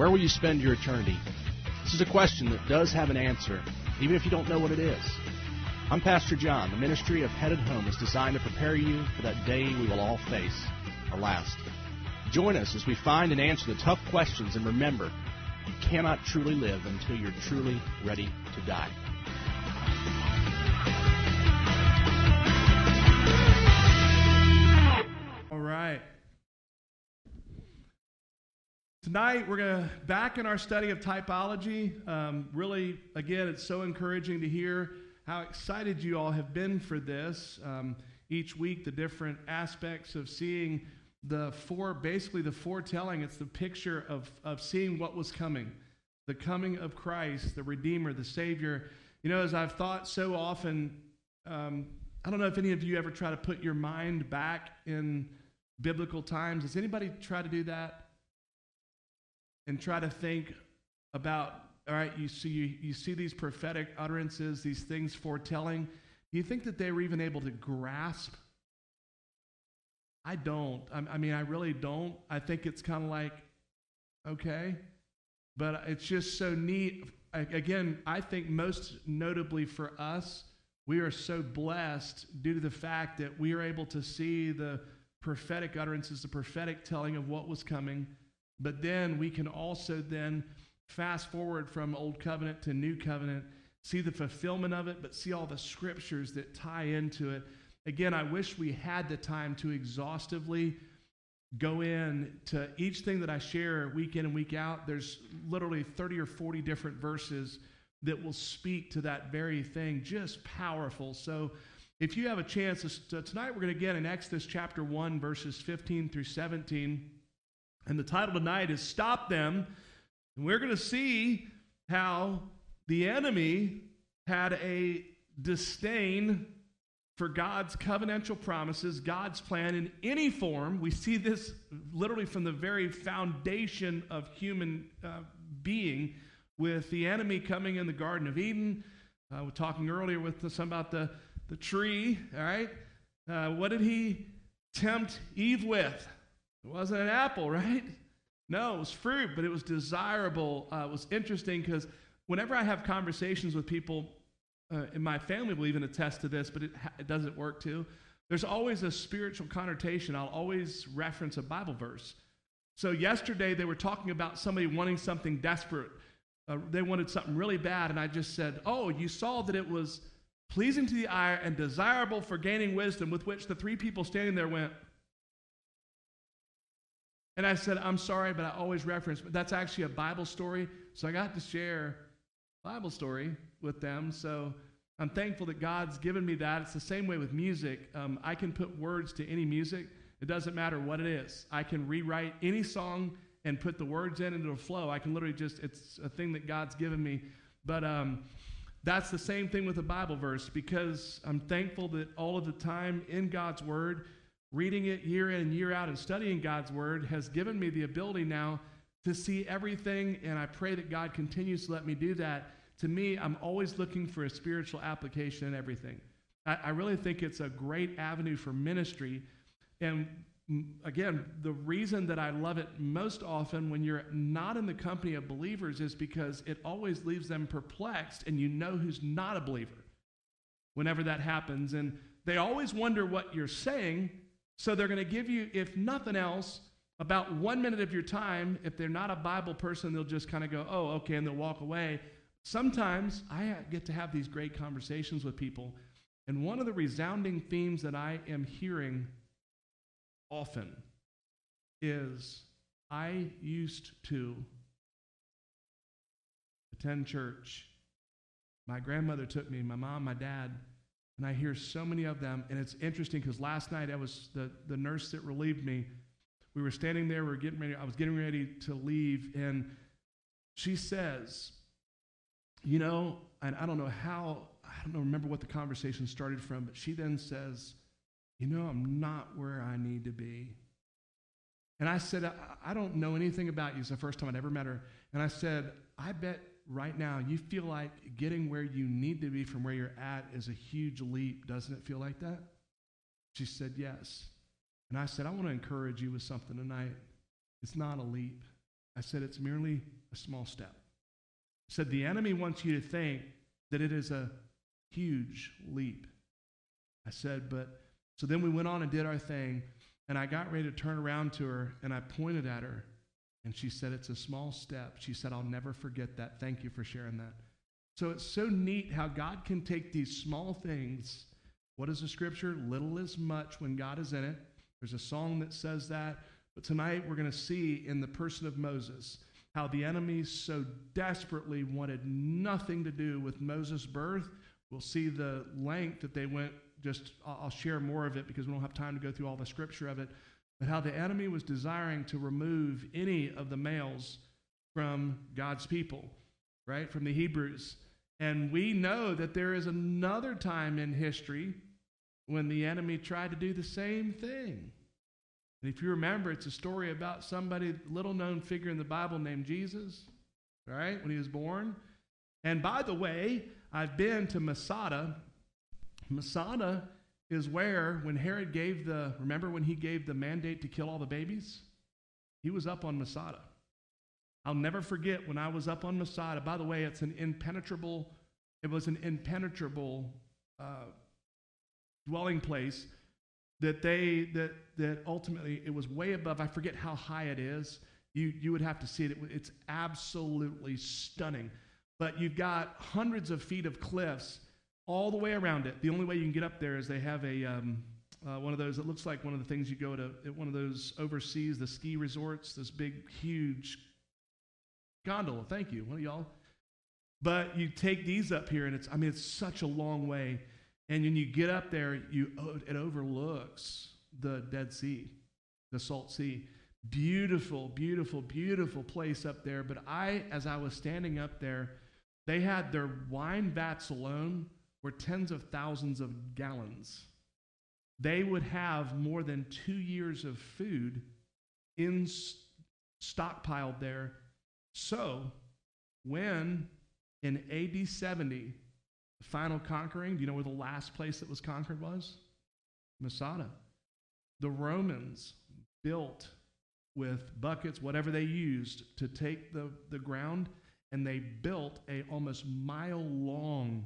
Where will you spend your eternity? This is a question that does have an answer, even if you don't know what it is. I'm Pastor John. The ministry of Headed Home is designed to prepare you for that day we will all face, our last. Join us as we find and answer the tough questions, and remember, you cannot truly live until you're truly ready to die. Tonight, we're going to back in our study of typology. Um, really, again, it's so encouraging to hear how excited you all have been for this. Um, each week, the different aspects of seeing the four, basically the foretelling, it's the picture of, of seeing what was coming the coming of Christ, the Redeemer, the Savior. You know, as I've thought so often, um, I don't know if any of you ever try to put your mind back in biblical times. Does anybody try to do that? And try to think about, all right, you see, you, see these prophetic utterances, these things foretelling. Do you think that they were even able to grasp? I don't. I mean, I really don't. I think it's kind of like, okay. But it's just so neat. Again, I think most notably for us, we are so blessed due to the fact that we are able to see the prophetic utterances, the prophetic telling of what was coming. But then we can also then fast forward from old covenant to new covenant, see the fulfillment of it, but see all the scriptures that tie into it. Again, I wish we had the time to exhaustively go in to each thing that I share week in and week out. There's literally 30 or 40 different verses that will speak to that very thing. Just powerful. So, if you have a chance, uh, tonight we're going to get in Exodus chapter 1, verses 15 through 17. And the title tonight is Stop Them. And we're going to see how the enemy had a disdain for God's covenantal promises, God's plan in any form. We see this literally from the very foundation of human uh, being, with the enemy coming in the Garden of Eden. Uh, we're talking earlier with some about the, the tree, all right? Uh, what did he tempt Eve with? It wasn't an apple, right? No, it was fruit, but it was desirable. Uh, it was interesting because whenever I have conversations with people, uh, and my family will even attest to this, but it, it doesn't work too. There's always a spiritual connotation. I'll always reference a Bible verse. So yesterday they were talking about somebody wanting something desperate. Uh, they wanted something really bad, and I just said, "Oh, you saw that it was pleasing to the eye and desirable for gaining wisdom." With which the three people standing there went. And I said, "I'm sorry, but I always reference, but that's actually a Bible story." So I got to share Bible story with them. So I'm thankful that God's given me that. It's the same way with music. Um, I can put words to any music, it doesn't matter what it is. I can rewrite any song and put the words in and it'll flow. I can literally just, it's a thing that God's given me. But um, that's the same thing with a Bible verse because I'm thankful that all of the time in God's Word, reading it year in and year out and studying God's Word has given me the ability now to see everything. And I pray that God continues to let me do that to me, I'm always looking for a spiritual application in everything. I, I really think it's a great avenue for ministry. And mm, again, the reason that I love it most often when you're not in the company of believers is because it always leaves them perplexed and you know who's not a believer whenever that happens. And they always wonder what you're saying. So they're going to give you, if nothing else, about one minute of your time. If they're not a Bible person, they'll just kind of go, oh, okay, and they'll walk away. Sometimes I get to have these great conversations with people, and one of the resounding themes that I am hearing often is I used to attend church. My grandmother took me, my mom, my dad, and I hear so many of them. And it's interesting because last night I was the, the nurse that relieved me. We were standing there, we were getting ready, I was getting ready to leave, and she says, you know, and I don't know how, I don't know, remember what the conversation started from, but she then says, You know, I'm not where I need to be. And I said, I, I don't know anything about you. It's the first time I'd ever met her. And I said, I bet right now you feel like getting where you need to be from where you're at is a huge leap. Doesn't it feel like that? She said, Yes. And I said, I want to encourage you with something tonight. It's not a leap, I said, It's merely a small step. I said, The enemy wants you to think that it is a huge leap. I said, But so then we went on and did our thing, and I got ready to turn around to her, and I pointed at her, and she said, It's a small step. She said, I'll never forget that. Thank you for sharing that. So it's so neat how God can take these small things. What is the scripture? Little is much when God is in it. There's a song that says that. But tonight we're going to see in the person of Moses how the enemy so desperately wanted nothing to do with Moses' birth. We'll see the length that they went. Just I'll share more of it because we don't have time to go through all the scripture of it. But how the enemy was desiring to remove any of the males from God's people, right? From the Hebrews. And we know that there is another time in history when the enemy tried to do the same thing. And if you remember, it's a story about somebody, little known figure in the Bible named Jesus, right, when he was born. And by the way, I've been to Masada. Masada is where, when Herod gave the, remember when he gave the mandate to kill all the babies? He was up on Masada. I'll never forget when I was up on Masada. By the way, it's an impenetrable, it was an impenetrable uh, dwelling place that they that that ultimately it was way above i forget how high it is you you would have to see it it's absolutely stunning but you've got hundreds of feet of cliffs all the way around it. The only way you can get up there is they have a um, uh, one of those it looks like one of the things you go to one of those overseas the ski resorts this big huge gondola. Thank you. One of y'all. But you take these up here and it's i mean it's such a long way. And when you get up there, you, oh, it overlooks the Dead Sea, the Salt Sea. Beautiful, beautiful, beautiful place up there. But I, as I was standing up there, they had their wine vats alone were tens of thousands of gallons. They would have more than two years of food in stockpiled there. So, when in AD 70, the final conquering, do you know where the last place that was conquered was? Masada. The Romans built with buckets, whatever they used, to take the, the ground, and they built a almost mile long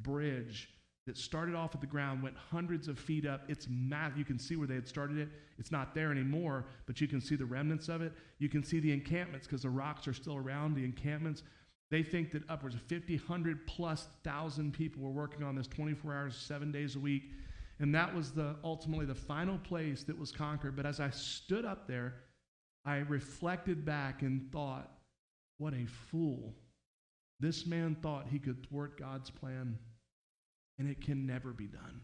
bridge that started off at the ground, went hundreds of feet up. It's massive. You can see where they had started it. It's not there anymore, but you can see the remnants of it. You can see the encampments because the rocks are still around the encampments. They think that upwards of 50, 100 plus thousand people were working on this 24 hours, seven days a week. And that was the ultimately the final place that was conquered. But as I stood up there, I reflected back and thought, what a fool. This man thought he could thwart God's plan, and it can never be done.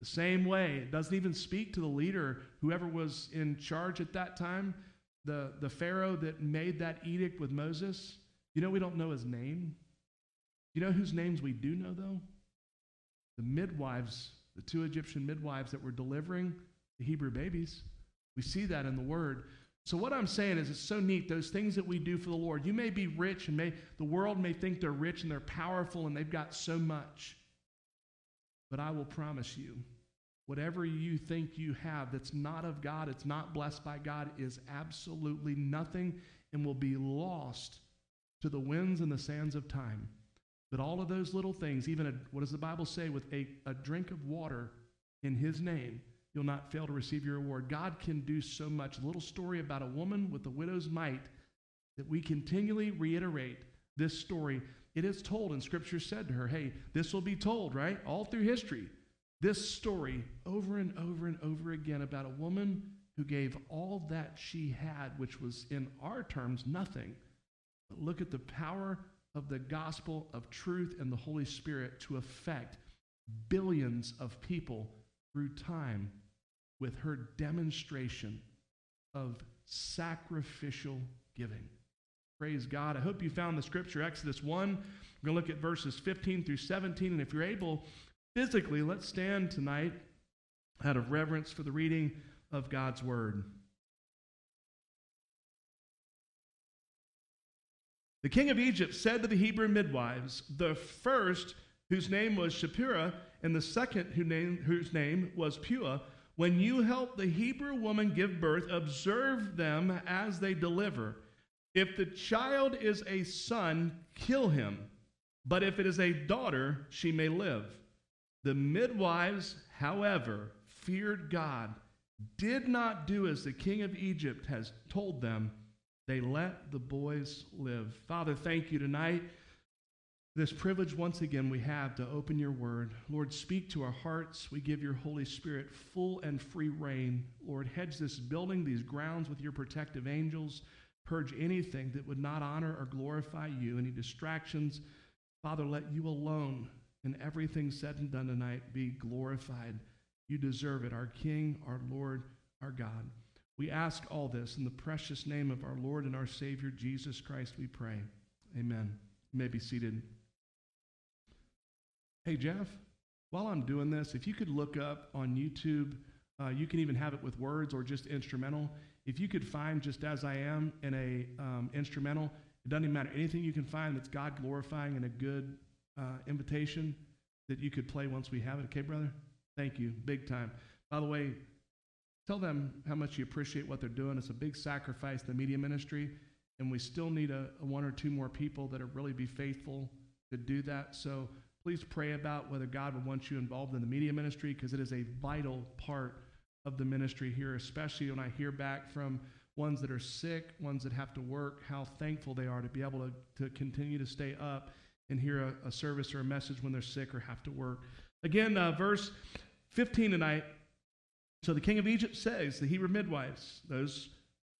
The same way, it doesn't even speak to the leader, whoever was in charge at that time, the, the Pharaoh that made that edict with Moses. You know, we don't know his name. You know whose names we do know, though? The midwives, the two Egyptian midwives that were delivering the Hebrew babies. We see that in the Word. So, what I'm saying is, it's so neat, those things that we do for the Lord. You may be rich, and may, the world may think they're rich and they're powerful and they've got so much. But I will promise you, whatever you think you have that's not of God, it's not blessed by God, is absolutely nothing and will be lost to the winds and the sands of time. But all of those little things, even a, what does the Bible say, with a, a drink of water in His name, you'll not fail to receive your reward. God can do so much. A little story about a woman with a widow's mite that we continually reiterate this story. It is told, and Scripture said to her, Hey, this will be told, right? All through history. This story over and over and over again about a woman who gave all that she had, which was in our terms nothing but look at the power of the gospel of truth and the Holy Spirit to affect billions of people through time with her demonstration of sacrificial giving. Praise God. I hope you found the scripture, Exodus 1. We're going to look at verses 15 through 17. And if you're able, physically, let's stand tonight out of reverence for the reading of God's word. The king of Egypt said to the Hebrew midwives, the first whose name was Shiphrah, and the second whose name, whose name was Puah, when you help the Hebrew woman give birth, observe them as they deliver. If the child is a son, kill him. But if it is a daughter, she may live. The midwives, however, feared God, did not do as the king of Egypt has told them. They let the boys live. Father, thank you tonight. This privilege, once again, we have to open your word. Lord, speak to our hearts. We give your Holy Spirit full and free reign. Lord, hedge this building, these grounds with your protective angels. Purge anything that would not honor or glorify you, any distractions. Father, let you alone and everything said and done tonight be glorified. You deserve it, our King, our Lord, our God. We ask all this in the precious name of our Lord and our Savior, Jesus Christ, we pray. Amen. You may be seated. Hey, Jeff, while I'm doing this, if you could look up on YouTube, uh, you can even have it with words or just instrumental. If you could find just as I am in a um, instrumental, it doesn't even matter. Anything you can find that's God glorifying and a good uh, invitation that you could play once we have it. Okay, brother? Thank you. Big time. By the way, tell them how much you appreciate what they're doing. It's a big sacrifice, the media ministry, and we still need a, a one or two more people that are really be faithful to do that. So please pray about whether God would want you involved in the media ministry because it is a vital part of the ministry here, especially when I hear back from ones that are sick, ones that have to work, how thankful they are to be able to, to continue to stay up and hear a, a service or a message when they're sick or have to work. Again, uh, verse 15 tonight. So the king of Egypt says, the Hebrew midwives, those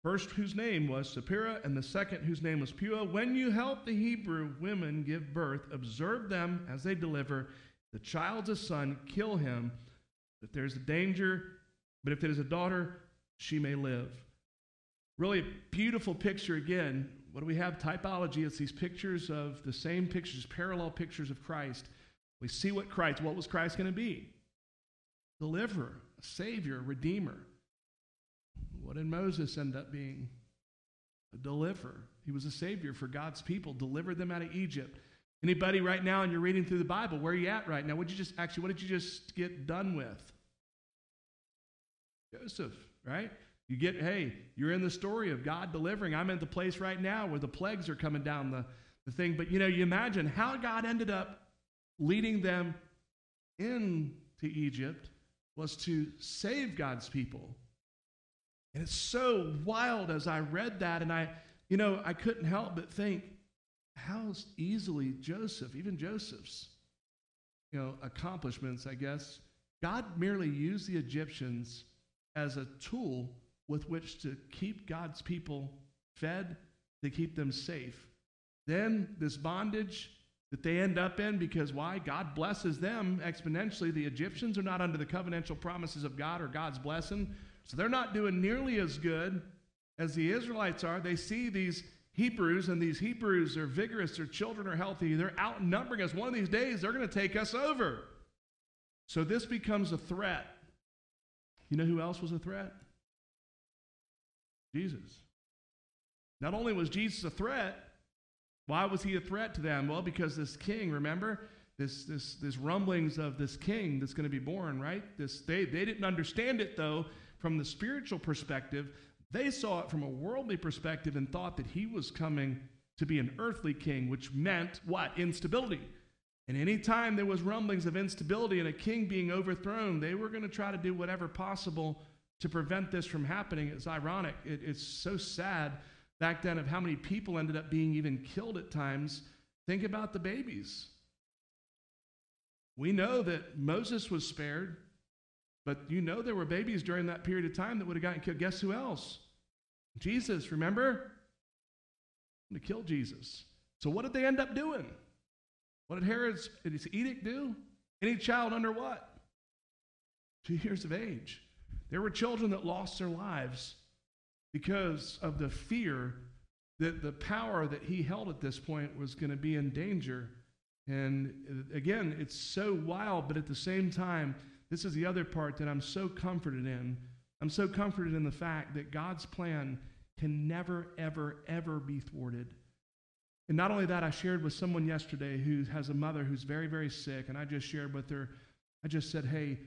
first whose name was Shiphrah and the second whose name was Puah, when you help the Hebrew women give birth, observe them as they deliver. The child's a son, kill him. If there's a danger, but if it is a daughter, she may live. Really a beautiful picture again. What do we have? Typology. It's these pictures of the same pictures, parallel pictures of Christ. We see what Christ, what was Christ going to be? Deliverer, savior, redeemer. What did Moses end up being? A deliverer. He was a savior for God's people, delivered them out of Egypt. Anybody right now, and you're reading through the Bible, where are you at right now? What did you just actually? What did you just get done with? Joseph, right? You get, hey, you're in the story of God delivering. I'm at the place right now where the plagues are coming down the, the thing. But you know, you imagine how God ended up leading them into Egypt was to save God's people. And it's so wild as I read that, and I, you know, I couldn't help but think, how easily Joseph, even Joseph's, you know, accomplishments, I guess, God merely used the Egyptians as a tool with which to keep God's people fed, to keep them safe. Then this bondage that they end up in because why? God blesses them exponentially. The Egyptians are not under the covenantal promises of God or God's blessing, so they're not doing nearly as good as the Israelites are. They see these Hebrews, and these Hebrews are vigorous, their children are healthy, they're outnumbering us. One of these days, they're going to take us over. So this becomes a threat. You know who else was a threat? Jesus. Not only was Jesus a threat, why was he a threat to them? Well, because this king, remember? This, this, this rumblings of this king that's going to be born, right? This, they, they didn't understand it, though, from the spiritual perspective. They saw it from a worldly perspective and thought that he was coming to be an earthly king, which meant what? Instability. And anytime there was rumblings of instability and a king being overthrown, they were going to try to do whatever possible to prevent this from happening. It's ironic. It, it's so sad back then of how many people ended up being even killed at times. Think about the babies. We know that Moses was spared, but you know there were babies during that period of time that would have gotten killed. Guess who else? Jesus, remember? To kill Jesus. So what did they end up doing? What did Herod's his edict do? Any child under what? Two years of age. There were children that lost their lives because of the fear that the power that he held at this point was going to be in danger. And uh, again, it's so wild, but at the same time, this is the other part that I'm so comforted in. I'm so comforted in the fact that God's plan can never, ever, ever be thwarted. And not only that, I shared with someone yesterday who has a mother who's very, very sick, and I just shared with her, I just said, hey,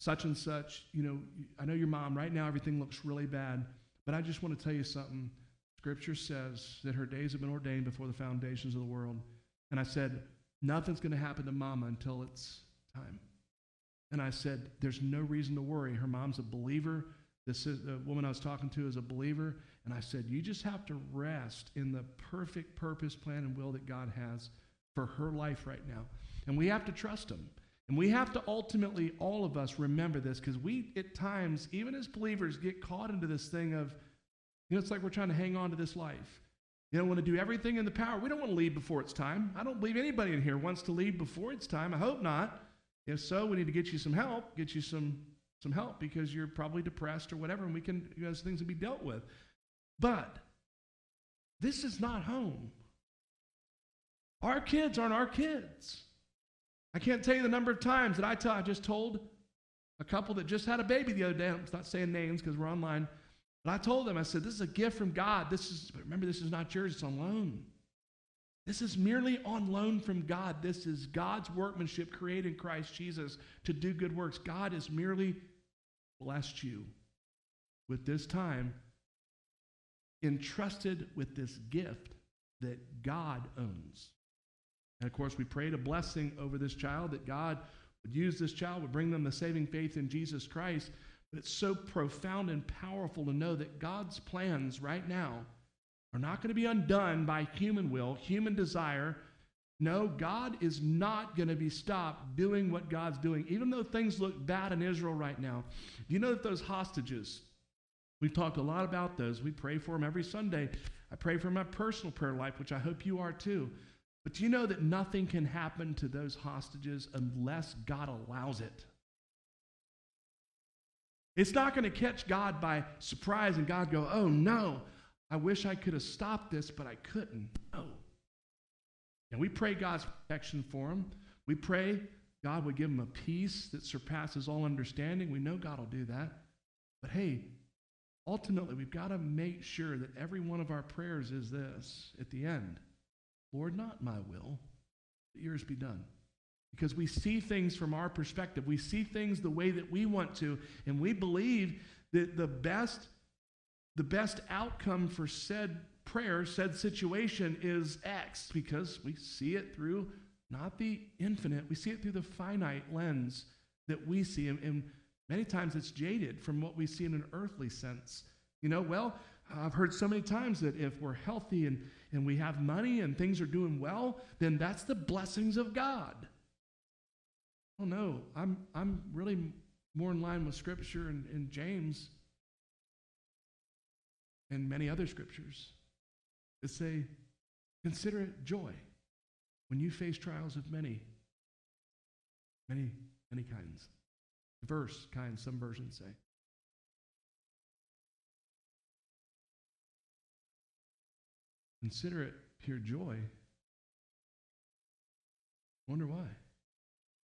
such and such, you know, I know your mom, right now everything looks really bad, but I just want to tell you something. Scripture says that her days have been ordained before the foundations of the world. And I said, Nothing's going to happen to Mama until it's time. And I said, There's no reason to worry. Her mom's a believer. This is the woman I was talking to is a believer. And I said, You just have to rest in the perfect purpose, plan, and will that God has for her life right now. And we have to trust Him. And we have to ultimately, all of us, remember this because we, at times, even as believers, get caught into this thing of, you know, it's like we're trying to hang on to this life. You don't want to do everything in the power. We don't want to leave before it's time. I don't believe anybody in here wants to leave before it's time. I hope not. If so, we need to get you some help, get you some, some help because you're probably depressed or whatever, and we can, you know, things can be dealt with. But this is not home. Our kids aren't our kids. I can't tell you the number of times that I, just told a couple that just had a baby the other day. I'm not saying names because we're online. But I told them, I said, this is a gift from God. This is, remember, this is not yours, it's on loan. This is merely on loan from God. This is God's workmanship created in Christ Jesus to do good works. God has merely blessed you with this time, entrusted with this gift that God owns. And of course, we prayed a blessing over this child that God would use this child, would bring them the saving faith in Jesus Christ. But it's so profound and powerful to know that God's plans right now are not going to be undone by human will, human desire. No, God is not going to be stopped doing what God's doing, even though things look bad in Israel right now. Do you know that those hostages, we've talked a lot about those. We pray for them every Sunday. I pray for my personal prayer life, which I hope you are too. But do you know that nothing can happen to those hostages unless God allows it? It's not going to catch God by surprise and God go, oh no, I wish I could have stopped this, but I couldn't. No. And we pray God's protection for them. We pray God would give them a peace that surpasses all understanding. We know God will do that. But hey, ultimately, we've got to make sure that every one of our prayers is this at the end Lord, not my will, but yours be done. Because we see things from our perspective. We see things the way that we want to, and we believe that the best, the best outcome for said prayer, said situation is X, because we see it through not the infinite, we see it through the finite lens that we see. And, and many times it's jaded from what we see in an earthly sense. You know, well, I've heard so many times that if we're healthy and, and we have money and things are doing well, then that's the blessings of God. Oh no, I'm, I'm really more in line with Scripture and, and James and many other scriptures that say, consider it joy when you face trials of many, many, many kinds. Diverse kind, some versions say. Consider it pure joy. Wonder why?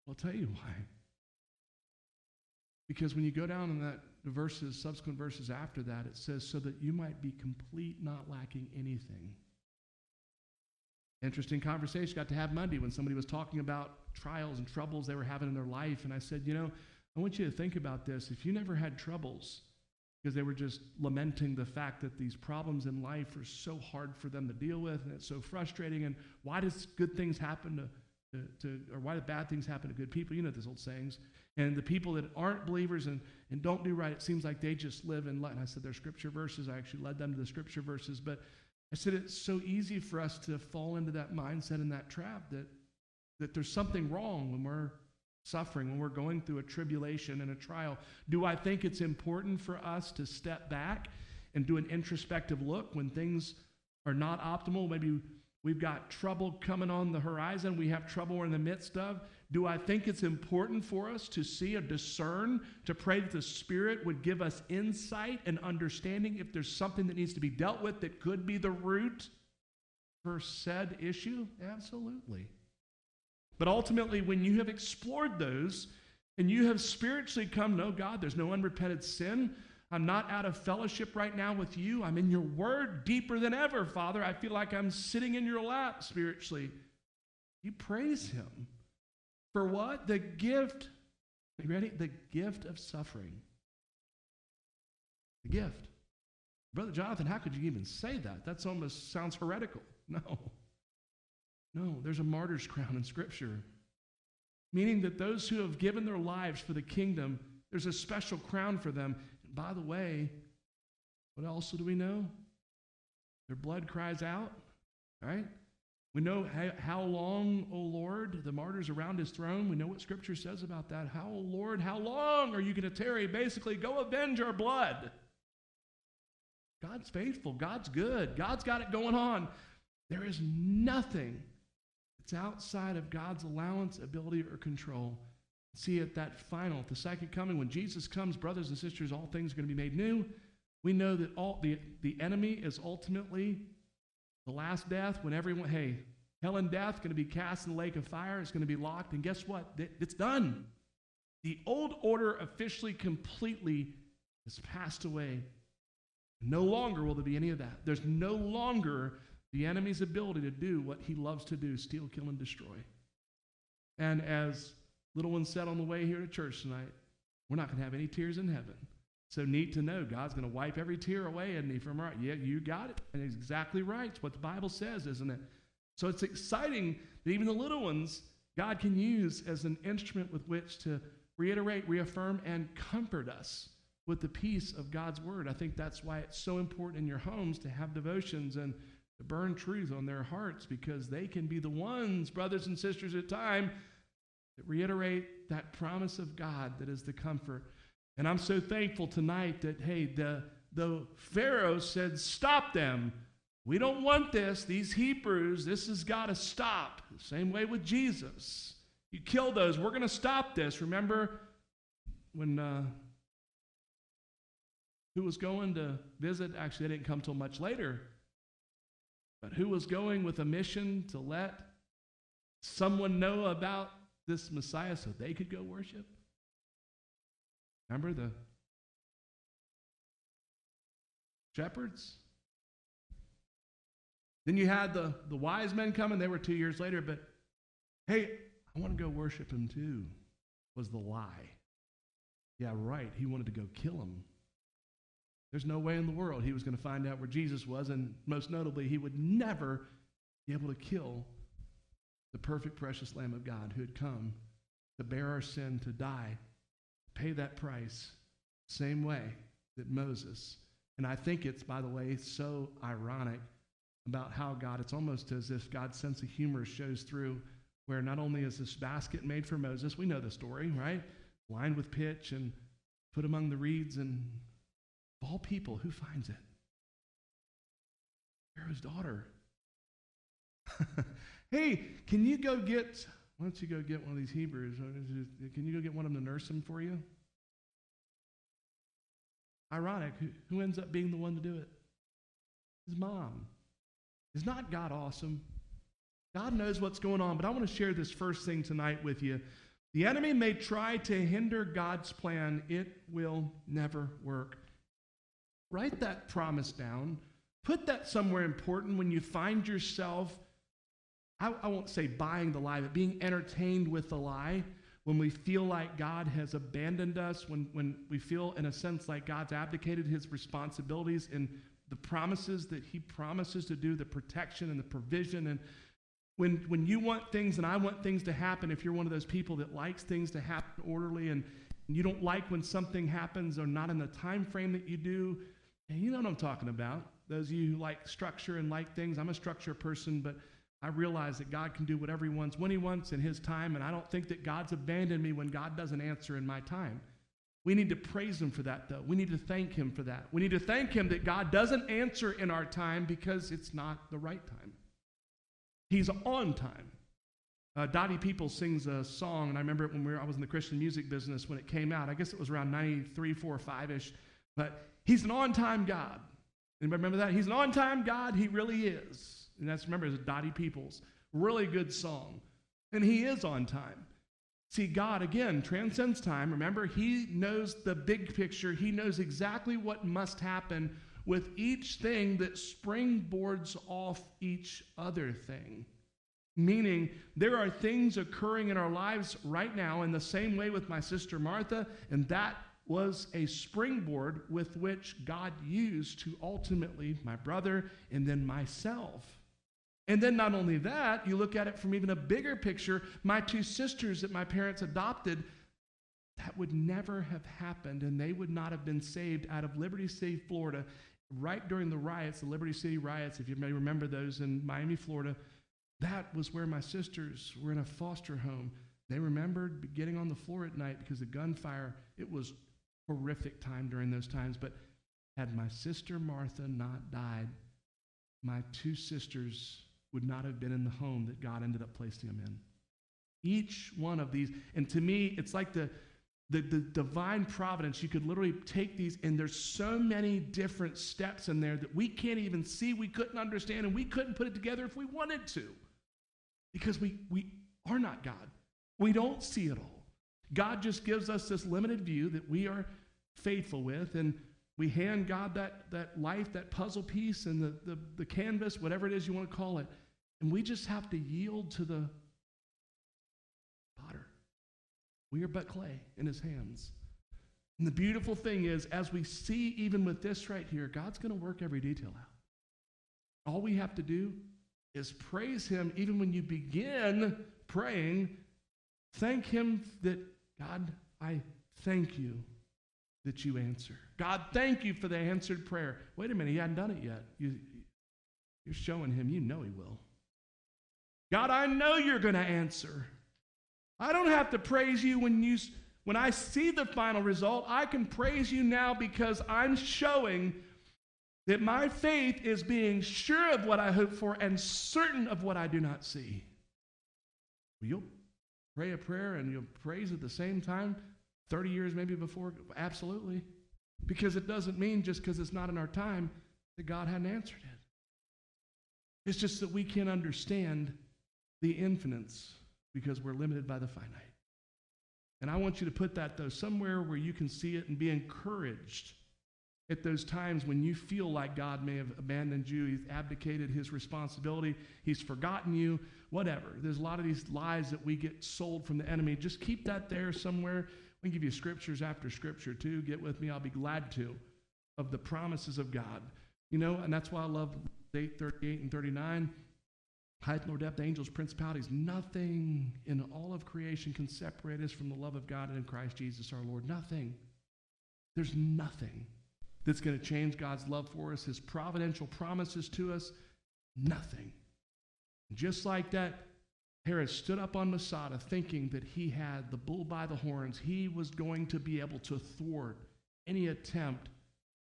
I'll tell you why. Because when you go down in that the verses, subsequent verses after that, it says, so that you might be complete, not lacking anything. Interesting conversation got to have Monday when somebody was talking about trials and troubles they were having in their life. And I said, you know, I want you to think about this. If you never had troubles, because they were just lamenting the fact that these problems in life are so hard for them to deal with and it's so frustrating. And why does good things happen to, to, or why do bad things happen to good people? You know those old sayings. And the people that aren't believers and, and don't do right, it seems like they just live in, and I said, they're scripture verses. I actually led them to the scripture verses. But I said, it's so easy for us to fall into that mindset and that trap that, that there's something wrong when we're suffering, when we're going through a tribulation and a trial, do I think it's important for us to step back and do an introspective look when things are not optimal? Maybe we've got trouble coming on the horizon, we have trouble we're in the midst of. Do I think it's important for us to see and discern, to pray that the Spirit would give us insight and understanding if there's something that needs to be dealt with that could be the root for said issue? Absolutely. But ultimately, when you have explored those and you have spiritually come, no, God, there's no unrepented sin. I'm not out of fellowship right now with you. I'm in your word deeper than ever, Father. I feel like I'm sitting in your lap spiritually. You praise him. For what? The gift. You ready? The gift of suffering. The gift. Brother Jonathan, how could you even say that? That almost sounds heretical. No. No, there's a martyr's crown in Scripture, meaning that those who have given their lives for the kingdom, there's a special crown for them. And by the way, what else do we know? Their blood cries out, right? We know how, how long, O Lord, the martyrs around his throne. We know what Scripture says about that. How, O Lord, how long are you going to tarry? Basically, go avenge our blood. God's faithful. God's good. God's got it going on. There is nothing that's outside of God's allowance, ability, or control. See, at that final, the second coming, when Jesus comes, brothers and sisters, all things are going to be made new. We know that all the, the enemy is ultimately the last death when everyone, hey, hell and death going to be cast in the lake of fire. It's going to be locked. And guess what? It's done. The old order officially, completely has passed away. No longer will there be any of that. There's no longer the enemy's ability to do what he loves to do steal, kill, and destroy. And as little one said on the way here to church tonight, we're not going to have any tears in heaven. So neat to know God's going to wipe every tear away, he? From our yeah, you got it, and it's exactly right. It's what the Bible says, isn't it? So it's exciting that even the little ones God can use as an instrument with which to reiterate, reaffirm, and comfort us with the peace of God's word. I think that's why it's so important in your homes to have devotions and to burn truth on their hearts because they can be the ones, brothers and sisters, at time that reiterate that promise of God that is the comfort. And I'm so thankful tonight that, hey, the, the Pharaoh said, Stop them. We don't want this. These Hebrews, this has got to stop. The same way with Jesus. You kill those. We're going to stop this. Remember when uh, who was going to visit? Actually, they didn't come till much later. But who was going with a mission to let someone know about this Messiah so they could go worship? Remember the shepherds? Then you had the, the wise men coming. They were two years later, but hey, I want to go worship him too, was the lie. Yeah, right. He wanted to go kill him. There's no way in the world he was going to find out where Jesus was, and most notably, he would never be able to kill the perfect, precious Lamb of God who had come to bear our sin, to die, pay that price, same way that Moses. And I think it's, by the way, so ironic about how God, it's almost as if God's sense of humor shows through, where not only is this basket made for Moses, we know the story, right? Lined with pitch and put among the reeds, and all people, who finds it? Pharaoh's daughter. hey, can you go get, why don't you go get one of these Hebrews? Can you go get one of them to nurse him for you? Ironic. Who, who ends up being the one to do it? His mom. Is not God awesome? God knows what's going on, but I want to share this first thing tonight with you. The enemy may try to hinder God's plan, it will never work. Write that promise down. Put that somewhere important when you find yourself, I, I won't say buying the lie, but being entertained with the lie. When we feel like God has abandoned us, when, when we feel, in a sense, like God's abdicated his responsibilities in the promises that he promises to do, the protection and the provision. And when, when you want things and I want things to happen, if you're one of those people that likes things to happen orderly and you don't like when something happens or not in the time frame that you do, and you know what I'm talking about. Those of you who like structure and like things, I'm a structure person, but I realize that God can do whatever He wants when He wants in His time, and I don't think that God's abandoned me when God doesn't answer in my time. We need to praise Him for that, though. We need to thank Him for that. We need to thank Him that God doesn't answer in our time because it's not the right time. He's on time. Uh, Dottie Peoples sings a song, and I remember it when we were, I was in the Christian music business when it came out. I guess it was around 93, 4, 5 ish. But He's an on time God. Anybody remember that? He's an on time God. He really is. And that's, remember, it's Dottie Peoples. Really good song. And he is on time. See, God, again, transcends time. Remember, He knows the big picture. He knows exactly what must happen with each thing that springboards off each other thing. Meaning, there are things occurring in our lives right now in the same way with my sister Martha, and that was a springboard with which God used to ultimately my brother and then myself. And then not only that, you look at it from even a bigger picture, my two sisters that my parents adopted, that would never have happened and they would not have been saved out of Liberty City, Florida, right during the riots, the Liberty City riots, if you may remember those in Miami, Florida. That was where my sisters were in a foster home. They remembered getting on the floor at night because of gunfire. It was horrific time during those times. But had my sister Martha not died, my two sisters would not have been in the home that God ended up placing them in. Each one of these, and to me, it's like the, the, the divine providence. You could literally take these, and there's so many different steps in there that we can't even see, we couldn't understand, and we couldn't put it together if we wanted to. Because we, we are not God. We don't see it all. God just gives us this limited view that we are faithful with, and we hand God that, that life, that puzzle piece, and the, the, the canvas, whatever it is you want to call it, and we just have to yield to the potter. We are but clay in his hands. And the beautiful thing is, as we see even with this right here, God's going to work every detail out. All we have to do is praise him even when you begin praying. Thank him that God, I thank you that you answer. God, thank you for the answered prayer. Wait a minute, he hadn't done it yet. You, you're showing him you know he will. God, I know you're going to answer. I don't have to praise you when you when I see the final result. I can praise you now because I'm showing that my faith is being sure of what I hope for and certain of what I do not see. You'll pray a prayer and you'll praise at the same time 30 years maybe before? Absolutely. Because it doesn't mean just because it's not in our time that God hadn't answered it. It's just that we can't understand the infinites because we're limited by the finite. And I want you to put that, though, somewhere where you can see it and be encouraged at those times when you feel like God may have abandoned you, He's abdicated His responsibility, He's forgotten you, whatever. There's a lot of these lies that we get sold from the enemy. Just keep that there somewhere. We can give you scriptures after scripture, too. Get with me, I'll be glad to, of the promises of God. You know, and that's why I love 8, 38 and 39 height nor depth, angels, principalities, nothing in all of creation can separate us from the love of God and in Christ Jesus our Lord. Nothing. There's nothing that's going to change God's love for us, His providential promises to us. Nothing. Just like that, Herod stood up on Masada thinking that he had the bull by the horns. He was going to be able to thwart any attempt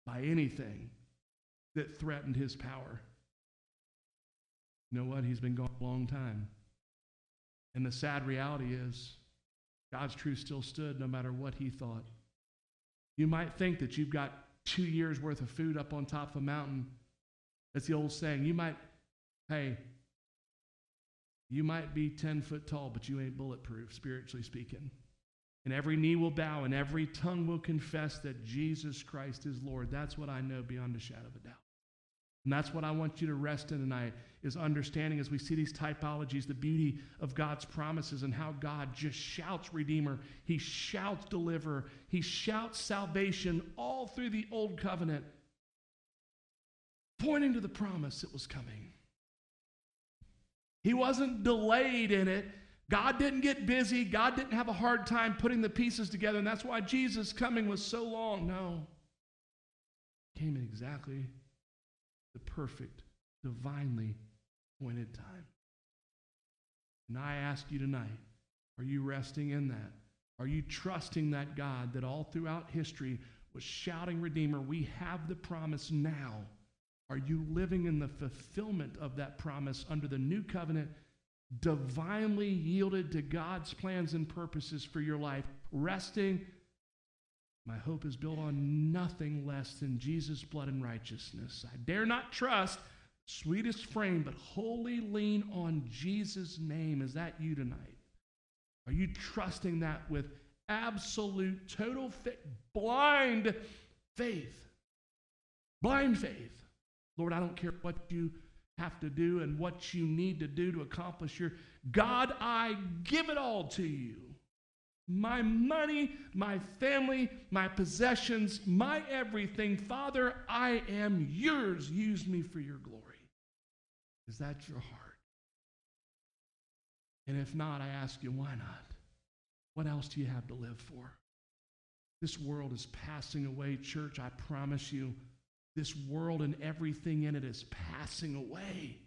by anything that threatened his power. You know what? He's been gone a long time. And the sad reality is, God's truth still stood no matter what he thought. You might think that you've got two years worth of food up on top of a mountain. That's the old saying. You might, hey, you might be 10 foot tall, but you ain't bulletproof, spiritually speaking. And every knee will bow and every tongue will confess that Jesus Christ is Lord. That's what I know beyond a shadow of a doubt. And that's what I want you to rest in tonight is understanding as we see these typologies, the beauty of God's promises and how God just shouts Redeemer. He shouts Deliverer. He shouts salvation all through the Old Covenant, pointing to the promise that was coming. He wasn't delayed in it. God didn't get busy. God didn't have a hard time putting the pieces together, and that's why Jesus' coming was so long. No. came in exactly perfect, divinely appointed time. And I ask you tonight are you resting in that? Are you trusting that God that all throughout history was shouting, Redeemer, we have the promise now? Are you living in the fulfillment of that promise under the new covenant, divinely yielded to God's plans and purposes for your life, resting my hope is built on nothing less than Jesus' blood and righteousness. I dare not trust sweetest frame, but wholly lean on Jesus' name. Is that you tonight? Are you trusting that with absolute, total, blind faith? Blind faith. Lord, I don't care what you have to do and what you need to do to accomplish your God, I give it all to you. My money, my family, my possessions, my everything. Father, I am yours. Use me for your glory. Is that your heart? And if not, I ask you, why not? What else do you have to live for? This world is passing away, church. I promise you, this world and everything in it is passing away.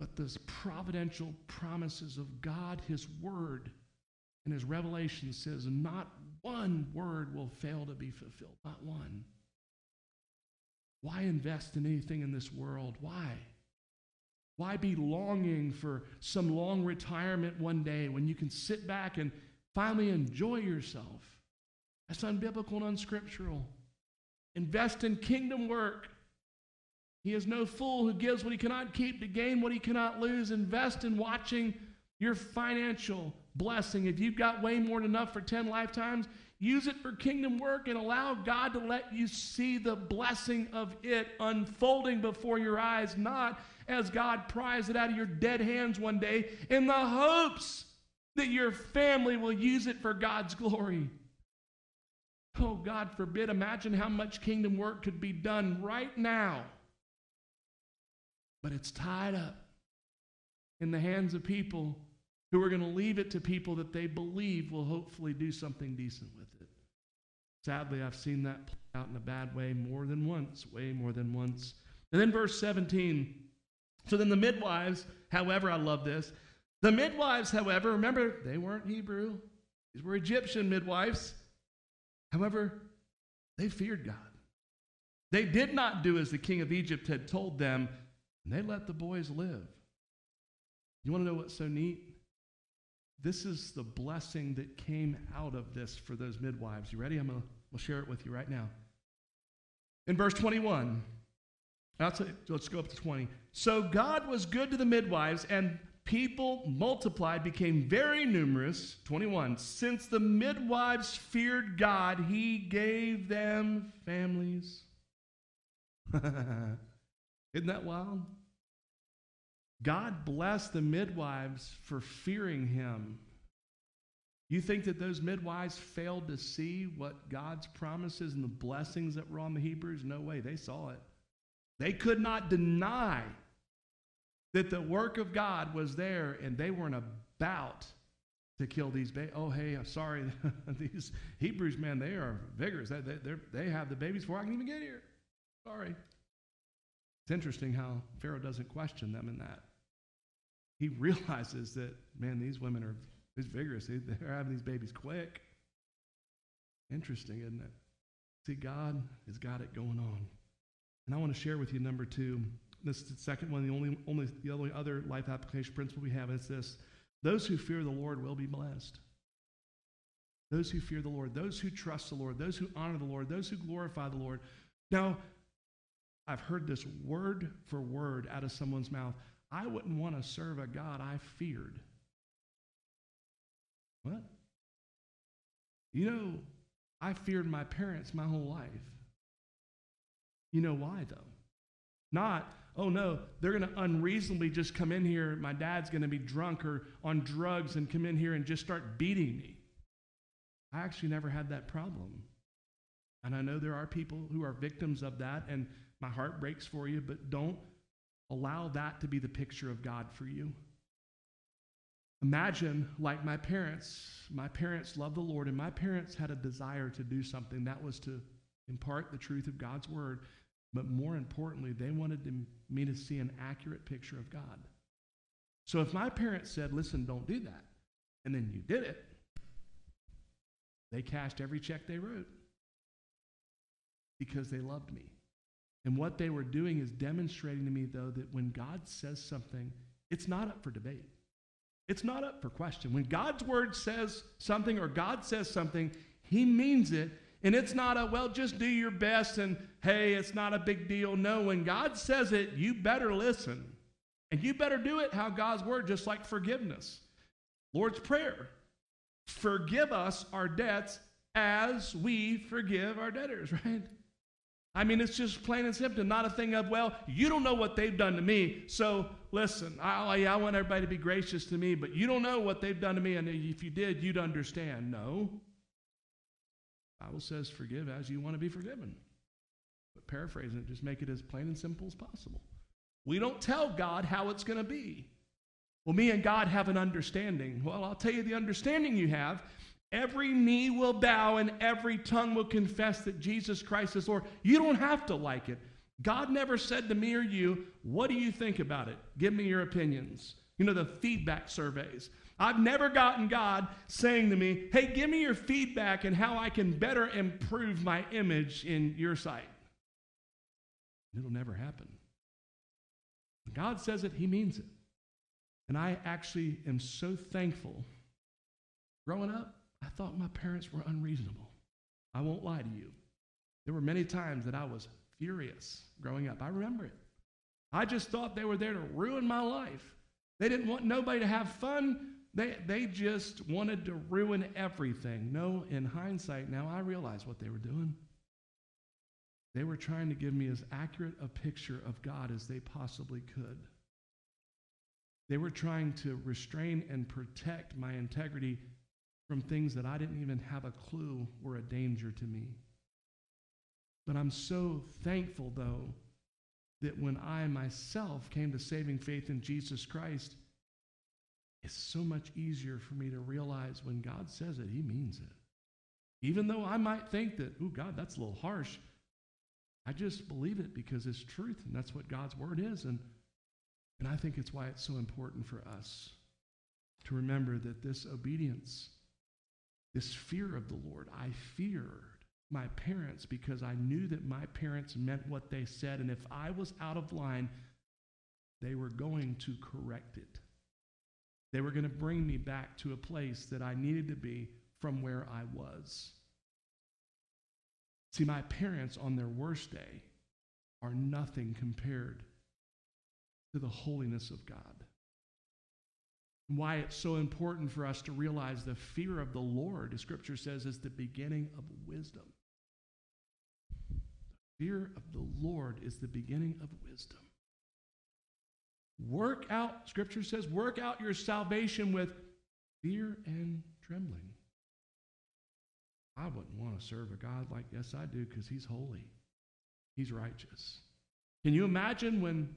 But the providential promises of God, His Word, and as revelation says not one word will fail to be fulfilled. Not one. Why invest in anything in this world? Why? Why be longing for some long retirement one day when you can sit back and finally enjoy yourself? That's unbiblical and unscriptural. Invest in kingdom work. He is no fool who gives what he cannot keep to gain what he cannot lose. Invest in watching your financial blessing. If you've got way more than enough for 10 lifetimes, use it for kingdom work and allow God to let you see the blessing of it unfolding before your eyes, not as God pries it out of your dead hands one day in the hopes that your family will use it for God's glory. Oh, God forbid, imagine how much kingdom work could be done right now. But it's tied up in the hands of people who are going to leave it to people that they believe will hopefully do something decent with it. Sadly, I've seen that play out in a bad way more than once, way more than once. And then verse 17 so then the midwives, however, I love this. The midwives, however, remember, they weren't Hebrew, these were Egyptian midwives. However, they feared God. They did not do as the king of Egypt had told them, and they let the boys live. You want to know what's so neat? This is the blessing that came out of this for those midwives. You ready? I'm going to share it with you right now. In verse 21, let's go up to 20. So God was good to the midwives, and people multiplied, became very numerous. 21. Since the midwives feared God, he gave them families. Isn't that wild? God blessed the midwives for fearing him. You think that those midwives failed to see what God's promises and the blessings that were on the Hebrews? No way, they saw it. They could not deny that the work of God was there and they weren't about to kill these babies. Oh, hey, I'm sorry. these Hebrews, man, they are vigorous. They, they, they have the babies before I can even get here. Sorry. It's interesting how Pharaoh doesn't question them in that. He realizes that, man, these women are vigorous. They're having these babies quick. Interesting, isn't it? See, God has got it going on. And I want to share with you number two. This is the second one, the only, only the only other life application principle we have is this. Those who fear the Lord will be blessed. Those who fear the Lord, those who trust the Lord, those who honor the Lord, those who glorify the Lord. Now, I've heard this word for word out of someone's mouth. I wouldn't want to serve a God I feared. What? You know, I feared my parents my whole life. You know why, though? Not, oh no, they're going to unreasonably just come in here. My dad's going to be drunk or on drugs and come in here and just start beating me. I actually never had that problem. And I know there are people who are victims of that, and my heart breaks for you, but don't allow that to be the picture of God for you. Imagine, like my parents, my parents loved the Lord, and my parents had a desire to do something that was to impart the truth of God's word. But more importantly, they wanted me to see an accurate picture of God. So if my parents said, listen, don't do that, and then you did it, they cashed every check they wrote because they loved me. And what they were doing is demonstrating to me, though, that when God says something, it's not up for debate. It's not up for question. When God's word says something or God says something, he means it, and it's not a, well, just do your best and hey, it's not a big deal. No, when God says it, you better listen. And you better do it how God's word, just like forgiveness. Lord's Prayer forgive us our debts as we forgive our debtors, right? I mean, it's just plain and simple, not a thing of, well, you don't know what they've done to me, so listen, I, I want everybody to be gracious to me, but you don't know what they've done to me, and if you did, you'd understand. No. Bible says, forgive as you want to be forgiven. But paraphrasing it, just make it as plain and simple as possible. We don't tell God how it's going to be. Well, me and God have an understanding. Well, I'll tell you the understanding you have Every knee will bow and every tongue will confess that Jesus Christ is Lord. You don't have to like it. God never said to me or you, What do you think about it? Give me your opinions. You know, the feedback surveys. I've never gotten God saying to me, Hey, give me your feedback and how I can better improve my image in your sight. It'll never happen. When God says it, He means it. And I actually am so thankful. Growing up, I thought my parents were unreasonable. I won't lie to you. There were many times that I was furious growing up. I remember it. I just thought they were there to ruin my life. They didn't want nobody to have fun. They, they just wanted to ruin everything. No, in hindsight, now I realize what they were doing. They were trying to give me as accurate a picture of God as they possibly could. They were trying to restrain and protect my integrity from things that I didn't even have a clue were a danger to me. But I'm so thankful, though, that when I myself came to saving faith in Jesus Christ, it's so much easier for me to realize when God says it, He means it. Even though I might think that, oh, God, that's a little harsh, I just believe it because it's truth, and that's what God's word is. And, and I think it's why it's so important for us to remember that this obedience this fear of the Lord. I feared my parents because I knew that my parents meant what they said, and if I was out of line, they were going to correct it. They were going to bring me back to a place that I needed to be from where I was. See, my parents on their worst day are nothing compared to the holiness of God why it's so important for us to realize the fear of the Lord, as Scripture says, is the beginning of wisdom. The fear of the Lord is the beginning of wisdom. Work out, Scripture says, work out your salvation with fear and trembling. I wouldn't want to serve a God like, yes, I do, because he's holy, he's righteous. Can you imagine when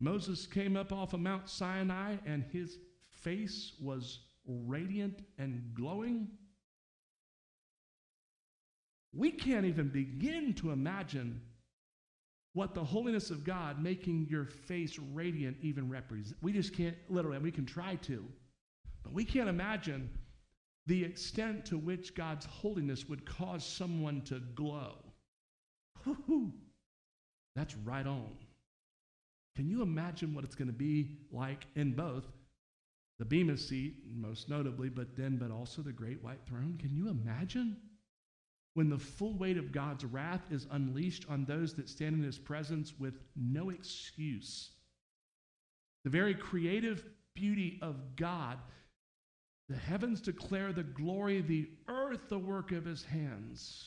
Moses came up off of Mount Sinai and his face was radiant and glowing. We can't even begin to imagine what the holiness of God making your face radiant even represents. We just can't, literally, we can try to, but we can't imagine the extent to which God's holiness would cause someone to glow. Woo-hoo. That's right on. Can you imagine what it's going to be like in both the Bema seat, most notably, but then, but also the great white throne. Can you imagine? When the full weight of God's wrath is unleashed on those that stand in his presence with no excuse. The very creative beauty of God. The heavens declare the glory, the earth the work of his hands.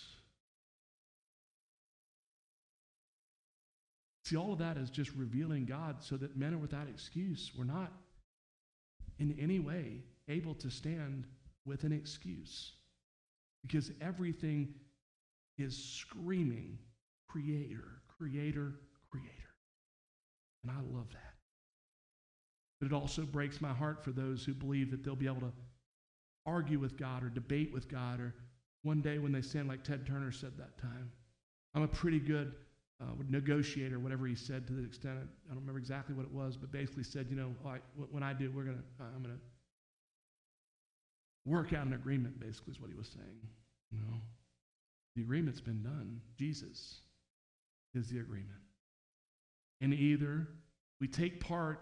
See, all of that is just revealing God so that men are without excuse. We're not in any way able to stand with an excuse because everything is screaming creator, creator, creator. And I love that. But it also breaks my heart for those who believe that they'll be able to argue with God or debate with God or one day when they stand like Ted Turner said that time. I'm a pretty good uh, negotiator, or whatever he said to the extent, I don't remember exactly what it was, but basically said, you know, when I do, we're going to, I'm to work out an agreement, basically, is what he was saying. You know, the agreement's been done. Jesus is the agreement. And either we take part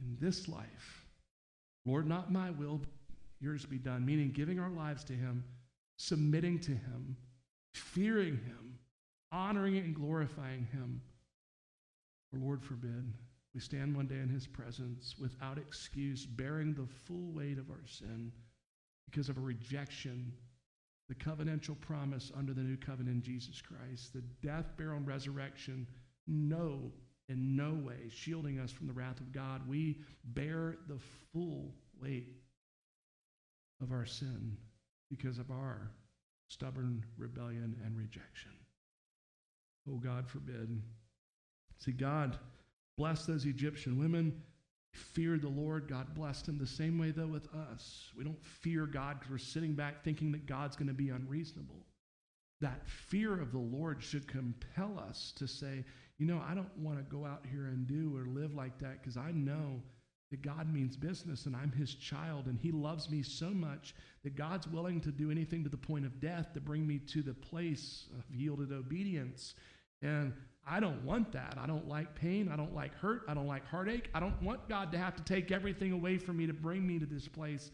in this life, Lord, not my will, yours be done, meaning giving our lives to Him, submitting to Him, fearing Him, honoring and glorifying Him. Or, Lord forbid, we stand one day in His presence without excuse, bearing the full weight of our sin because of a rejection the covenantal promise under the new covenant in Jesus Christ, the death, burial, and resurrection, no, in no way shielding us from the wrath of God. We bear the full weight of our sin because of our stubborn rebellion and rejection. Oh, God forbid. See, God blessed those Egyptian women feared the Lord, God blessed him. The same way, though, with us. We don't fear God because we're sitting back thinking that God's going to be unreasonable. That fear of the Lord should compel us to say, you know, I don't want to go out here and do or live like that because I know that God means business and I'm his child and he loves me so much that God's willing to do anything to the point of death to bring me to the place of yielded obedience. And I don't want that. I don't like pain. I don't like hurt. I don't like heartache. I don't want God to have to take everything away from me to bring me to this place.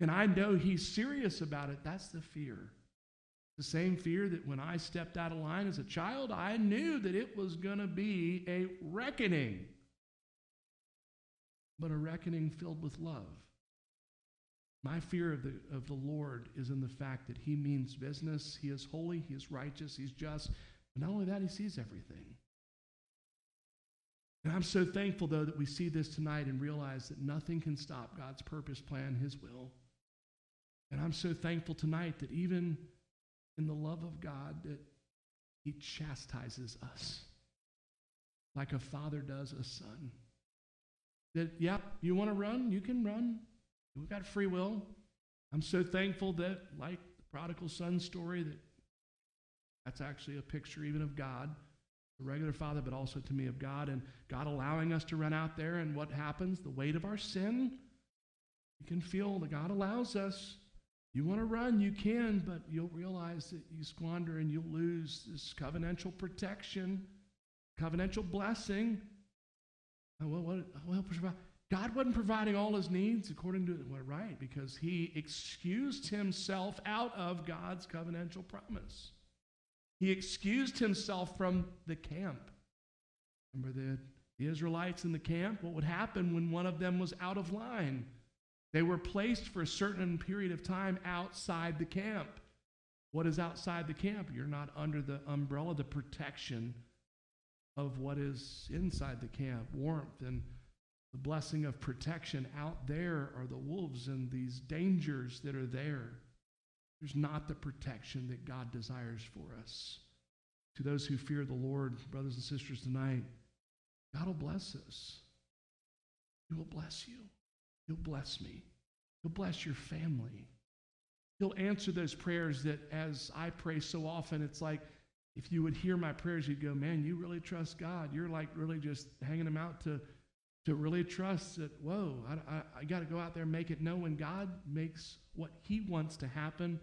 And I know He's serious about it. That's the fear. The same fear that when I stepped out of line as a child, I knew that it was going to be a reckoning, but a reckoning filled with love. My fear of the, of the Lord is in the fact that He means business. He is holy, He is righteous, He's just, but not only that, he sees everything. And I'm so thankful, though, that we see this tonight and realize that nothing can stop God's purpose, plan, his will. And I'm so thankful tonight that even in the love of God, that he chastises us like a father does a son. That, yeah, you want to run? You can run. We've got free will. I'm so thankful that, like the prodigal son story, that that's actually a picture even of God, the regular Father, but also to me of God, and God allowing us to run out there. And what happens? The weight of our sin. You can feel that God allows us. You want to run, you can, but you'll realize that you squander and you'll lose this covenantal protection, covenantal blessing. Oh, well, what, oh, well, God wasn't providing all his needs according to well, right because he excused himself out of God's covenantal promise. He excused himself from the camp. Remember the, the Israelites in the camp? What would happen when one of them was out of line? They were placed for a certain period of time outside the camp. What is outside the camp? You're not under the umbrella, the protection of what is inside the camp warmth and the blessing of protection. Out there are the wolves and these dangers that are there. There's not the protection that God desires for us. To those who fear the Lord, brothers and sisters, tonight, God will bless us. He will bless you. He'll bless me. He'll bless your family. He'll answer those prayers that, as I pray so often, it's like if you would hear my prayers, you'd go, Man, you really trust God. You're like really just hanging them out to, to really trust that, whoa, I, I, I got to go out there and make it known when God makes what He wants to happen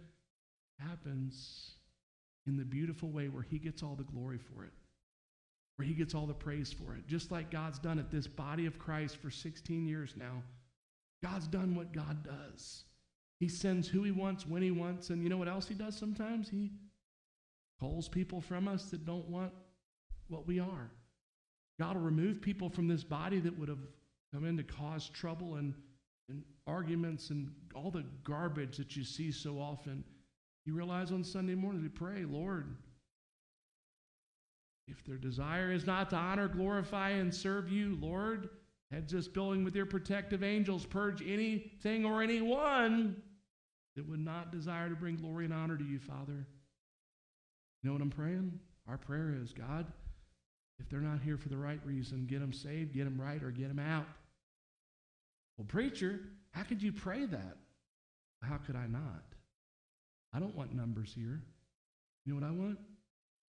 happens in the beautiful way where He gets all the glory for it, where He gets all the praise for it. Just like God's done it, this body of Christ for 16 years now, God's done what God does. He sends who He wants, when He wants, and you know what else He does sometimes? He calls people from us that don't want what we are. God will remove people from this body that would have come in to cause trouble and, and arguments and all the garbage that you see so often. You realize on Sunday morning we pray, Lord, if their desire is not to honor, glorify, and serve you, Lord, heads this building with your protective angels, purge anything or anyone that would not desire to bring glory and honor to you, Father. You know what I'm praying? Our prayer is, God, if they're not here for the right reason, get them saved, get them right, or get them out. Well, preacher, how could you pray that? How could I not? I don't want numbers here. You know what I want?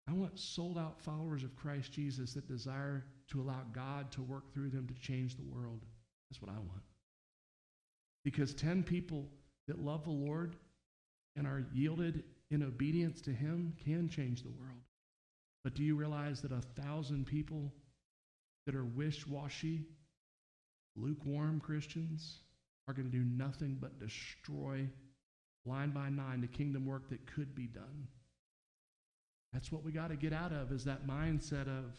I want sold out followers of Christ Jesus that desire to allow God to work through them to change the world. That's what I want. Because 10 people that love the Lord and are yielded in obedience to Him can change the world. But do you realize that a thousand people that are wish washy, lukewarm Christians are going to do nothing but destroy line by line, the kingdom work that could be done. That's what we got to get out of is that mindset of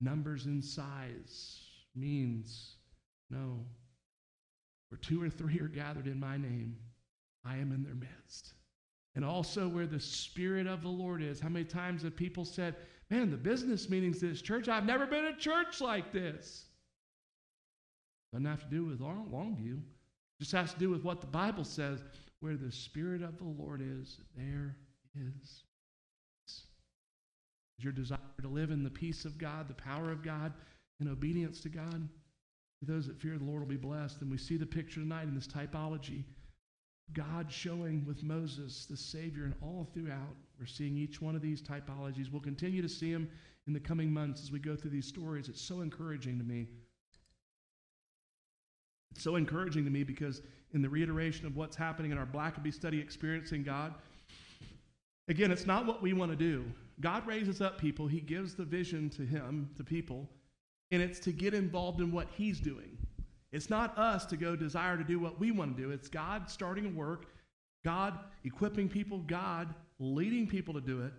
numbers and size means no. Where two or three are gathered in my name, I am in their midst. and also where the Spirit of the Lord is. How many times have people said, Man, the business meetings at this church, I've never been at church like this. Doesn't have to do with long, Longview. Just has to do with what the Bible says. Where the Spirit of the Lord is, there is peace. Is your desire to live in the peace of God, the power of God, in obedience to God. Those that fear the Lord will be blessed. And we see the picture tonight in this typology. God showing with Moses the Savior, and all throughout, we're seeing each one of these typologies. We'll continue to see them in the coming months as we go through these stories. It's so encouraging to me. It's so encouraging to me because in the reiteration of what's happening in our Blackaby study, experiencing God, again, it's not what we want to do. God raises up people, He gives the vision to Him, to people, and it's to get involved in what He's doing. It's not us to go desire to do what we want to do. It's God starting a work, God equipping people, God leading people to do it.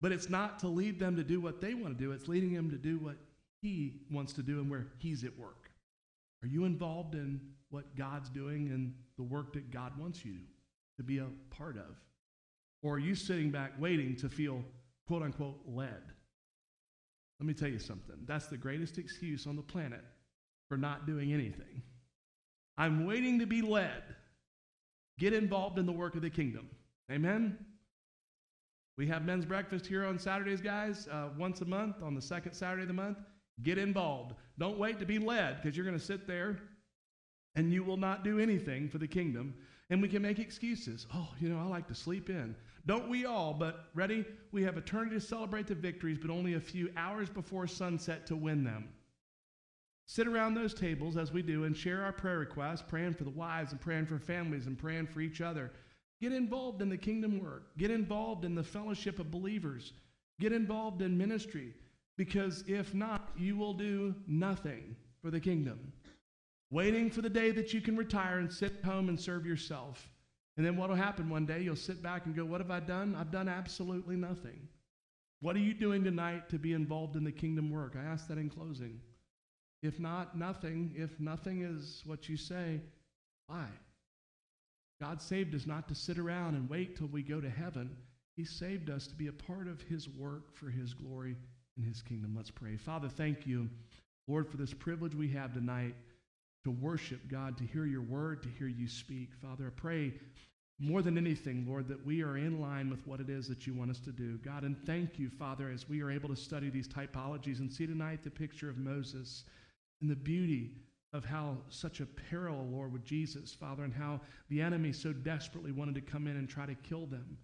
But it's not to lead them to do what they want to do, it's leading them to do what He wants to do and where He's at work. Are you involved in what God's doing and the work that God wants you to be a part of? Or are you sitting back waiting to feel quote unquote led? Let me tell you something. That's the greatest excuse on the planet for not doing anything. I'm waiting to be led. Get involved in the work of the kingdom. Amen? We have men's breakfast here on Saturdays, guys, uh, once a month on the second Saturday of the month. Get involved. Don't wait to be led because you're going to sit there and you will not do anything for the kingdom. And we can make excuses. Oh, you know, I like to sleep in. Don't we all? But ready? We have eternity to celebrate the victories, but only a few hours before sunset to win them sit around those tables as we do and share our prayer requests, praying for the wives and praying for families and praying for each other. Get involved in the kingdom work. Get involved in the fellowship of believers. Get involved in ministry because if not, you will do nothing for the kingdom. Waiting for the day that you can retire and sit home and serve yourself. And then what will happen one day? You'll sit back and go, What have I done? I've done absolutely nothing. What are you doing tonight to be involved in the kingdom work? I ask that in closing. If not, nothing. If nothing is what you say, why? God saved us not to sit around and wait till we go to heaven. He saved us to be a part of His work for His glory and His kingdom. Let's pray. Father, thank you, Lord, for this privilege we have tonight to worship God, to hear your word, to hear you speak. Father, I pray more than anything, Lord, that we are in line with what it is that you want us to do. God, and thank you, Father, as we are able to study these typologies and see tonight the picture of Moses and the beauty of how such a parallel, Lord, with Jesus, Father, and how the enemy so desperately wanted to come in and try to kill them.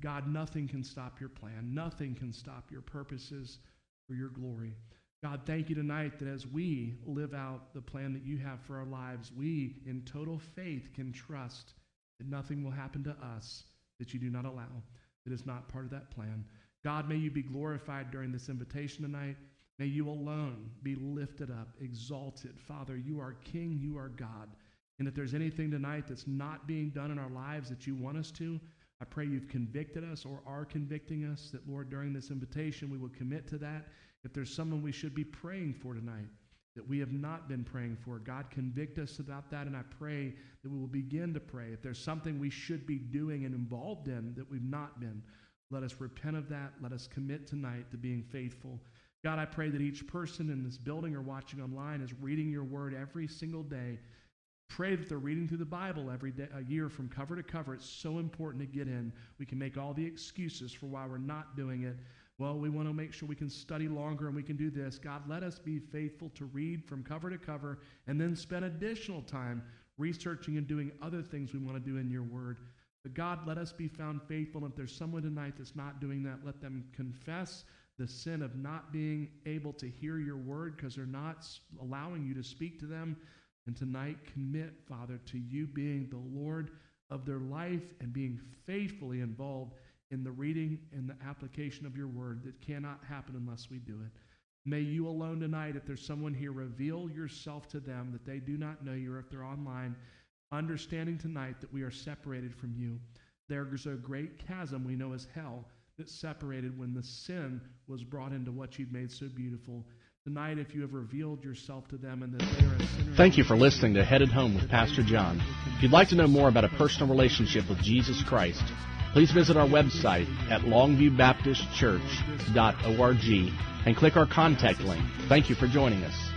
God, nothing can stop your plan. Nothing can stop your purposes for your glory. God, thank you tonight that as we live out the plan that you have for our lives, we, in total faith, can trust that nothing will happen to us that you do not allow, that is not part of that plan. God, may you be glorified during this invitation tonight. May you alone be lifted up, exalted. Father, you are King, you are God. And if there's anything tonight that's not being done in our lives that you want us to, I pray you've convicted us or are convicting us that, Lord, during this invitation, we will commit to that. If there's someone we should be praying for tonight that we have not been praying for, God, convict us about that. And I pray that we will begin to pray. If there's something we should be doing and involved in that we've not been, let us repent of that. Let us commit tonight to being faithful God, I pray that each person in this building or watching online is reading your word every single day. Pray that they're reading through the Bible every day, a year from cover to cover. It's so important to get in. We can make all the excuses for why we're not doing it. Well, we want to make sure we can study longer and we can do this. God, let us be faithful to read from cover to cover and then spend additional time researching and doing other things we want to do in your word. But God, let us be found faithful. If there's someone tonight that's not doing that, let them confess the sin of not being able to hear your word because they're not allowing you to speak to them. And tonight, commit, Father, to you being the Lord of their life and being faithfully involved in the reading and the application of your word that cannot happen unless we do it. May you alone tonight, if there's someone here, reveal yourself to them that they do not know you, or if they're online, understanding tonight that we are separated from you. There's a great chasm we know as hell that separated when the sin was brought into what you'd made so beautiful. Tonight, if you have revealed yourself to them and that they are a sinner. Thank you for listening to Headed Home with Pastor John. If you'd like to know more about a personal relationship with Jesus Christ, please visit our website at longviewbaptistchurch.org and click our contact link. Thank you for joining us.